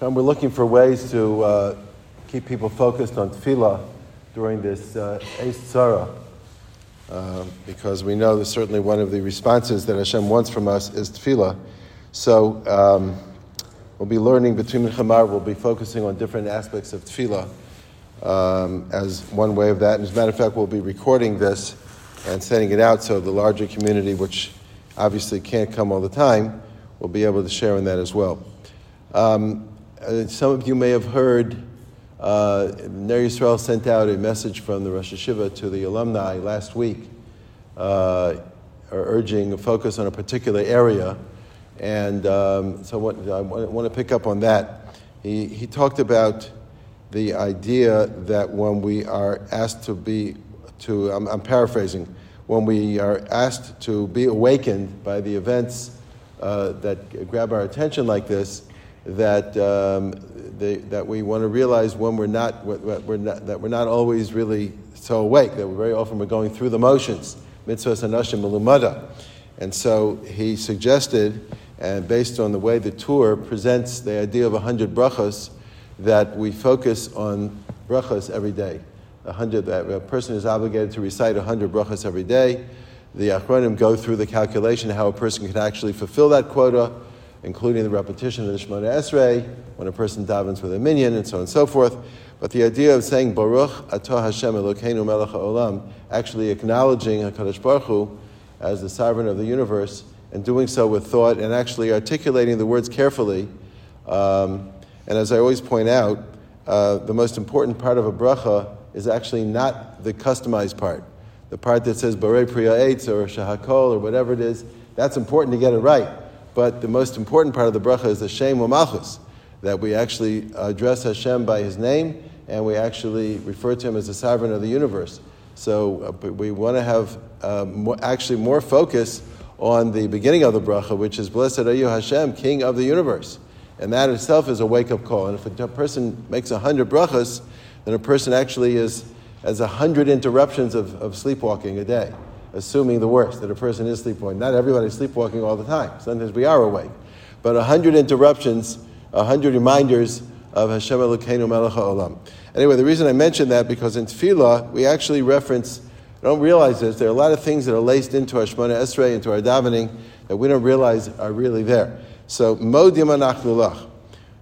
John, we're looking for ways to uh, keep people focused on tefillah during this uh, Eis Tzara, uh, because we know that certainly one of the responses that Hashem wants from us is tefillah. So um, we'll be learning between Chamar, we'll be focusing on different aspects of tefillah um, as one way of that. And as a matter of fact, we'll be recording this and sending it out so the larger community, which obviously can't come all the time, will be able to share in that as well. Um, uh, some of you may have heard uh, Ner Yisrael sent out a message from the Rosh Yeshiva to the alumni last week, uh, urging a focus on a particular area. And um, so what, I want to pick up on that. He, he talked about the idea that when we are asked to be, to, I'm, I'm paraphrasing, when we are asked to be awakened by the events uh, that grab our attention like this, that, um, they, that we want to realize when we're not, we're not, that we're not always really so awake, that very often we're going through the motions, mitzvahs anashim malumada. And so he suggested, and based on the way the Tur presents the idea of a hundred brachas, that we focus on brachas every day. A hundred, that a person is obligated to recite a hundred brachas every day. The Achronim go through the calculation how a person can actually fulfill that quota including the repetition of the Shemona Esrei, when a person davens with a minyan, and so on and so forth. But the idea of saying Baruch Atah Hashem Elokeinu Melech HaOlam, actually acknowledging HaKadosh Baruch Hu as the sovereign of the universe, and doing so with thought, and actually articulating the words carefully. Um, and as I always point out, uh, the most important part of a bracha is actually not the customized part. The part that says Borei Pri Ha'eitz or Shehakol or whatever it is, that's important to get it right. But the most important part of the bracha is the Shem Malchus, that we actually address Hashem by His name and we actually refer to Him as the sovereign of the universe. So uh, we want to have uh, actually more focus on the beginning of the bracha, which is Blessed are you, Hashem, King of the universe. And that itself is a wake up call. And if a person makes a hundred brachas, then a person actually is, has a hundred interruptions of, of sleepwalking a day assuming the worst, that a person is sleepwalking. Not everybody's sleepwalking all the time. Sometimes we are awake. But a hundred interruptions, a hundred reminders of Hashem Elokeinu Melech HaOlam. Anyway, the reason I mention that because in Tefillah, we actually reference, I don't realize this, there are a lot of things that are laced into our Shemona Esrei, into our davening, that we don't realize are really there. So, Modim Anachnu Lach.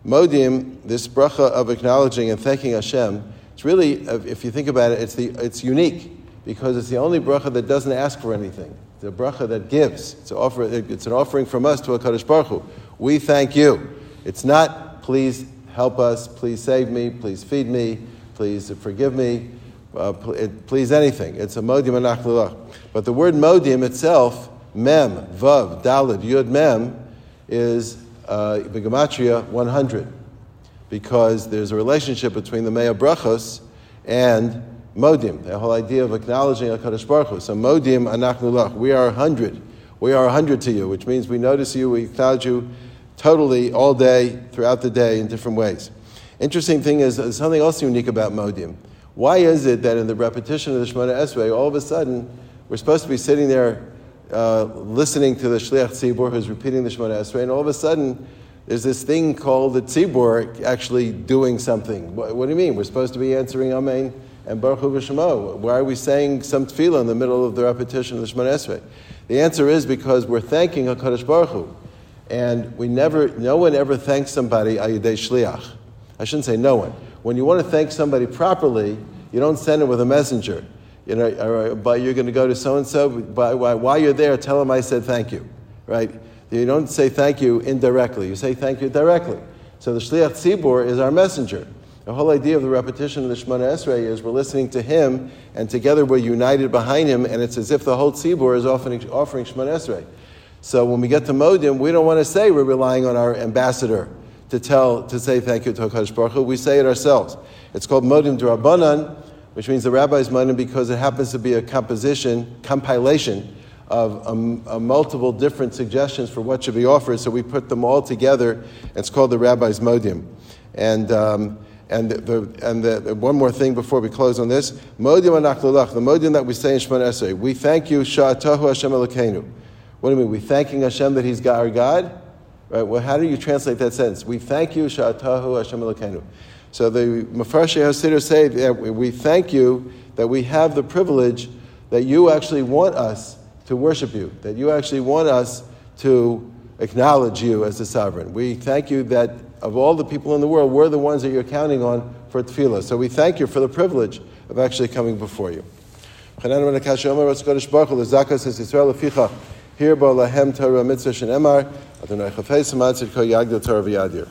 Modim, this bracha of acknowledging and thanking Hashem, it's really, if you think about it, it's, the, it's unique because it's the only bracha that doesn't ask for anything. It's a bracha that gives. It's an, offer, it's an offering from us to HaKadosh Baruch Hu. We thank you. It's not, please help us, please save me, please feed me, please forgive me, uh, please anything. It's a modim anachnu lach. But the word modim itself, mem, vav, dalid, yud, mem, is uh, begematria 100 because there's a relationship between the mea brachos and Modim, the whole idea of acknowledging HaKadosh Baruch Hu. So Modim anachnu lach, we are a hundred. We are a hundred to you, which means we notice you, we acknowledge you totally all day, throughout the day, in different ways. Interesting thing is, there's something else unique about Modim. Why is it that in the repetition of the Shemona Esrei, all of a sudden, we're supposed to be sitting there uh, listening to the Shliach Tzibur who's repeating the Shemona Esrei, and all of a sudden, there's this thing called the Tzibur actually doing something. What, what do you mean? We're supposed to be answering Amen and Baruch Hu V'Shemo? Why are we saying some tefillah in the middle of the repetition of the Shemona Esrei? The answer is because we're thanking HaKadosh Baruch Hu. And we never, no one ever thanks somebody ayidei shliach. I shouldn't say no one. When you want to thank somebody properly, you don't send it with a messenger. You know, but you're going to go to so and so. While you're there, tell them I said thank you, right? You don't say thank you indirectly. You say thank you directly. So the shliach tzibur is our messenger. The whole idea of the repetition of the Shemona Esrei is we're listening to him, and together we're united behind him, and it's as if the whole tzibur is offering, offering Shemona Esrei. So when we get to Modim, we don't want to say we're relying on our ambassador to tell, to say thank you to HaKadosh Baruch Hu. We say it ourselves. It's called Modim D'Rabbanan, which means the rabbi's Modim because it happens to be a composition, compilation of um, uh, multiple different suggestions for what should be offered. So we put them all together, it's called the rabbi's Modim. And um, and the, and the, one more thing before we close on this, Modim anachnu lach, the Modim that we say in Shemon Esrei, we thank you, Sha'atahu Hashem Elokeinu. What do you mean? We thanking Hashem that He's our God? Right? Well, how do you translate that sentence? We thank you, Sha'atahu Hashem Elokeinu. So the Mefarshei Hasidah say that we thank you that we have the privilege that you actually want us to worship you, that you actually want us to acknowledge you as the sovereign. We thank you that of all the people in the world, we're the ones that you're counting on for tefillah. So we thank you for the privilege of actually coming before you. Here, Torah mitzvah Adonai chafei Torah v'yadir.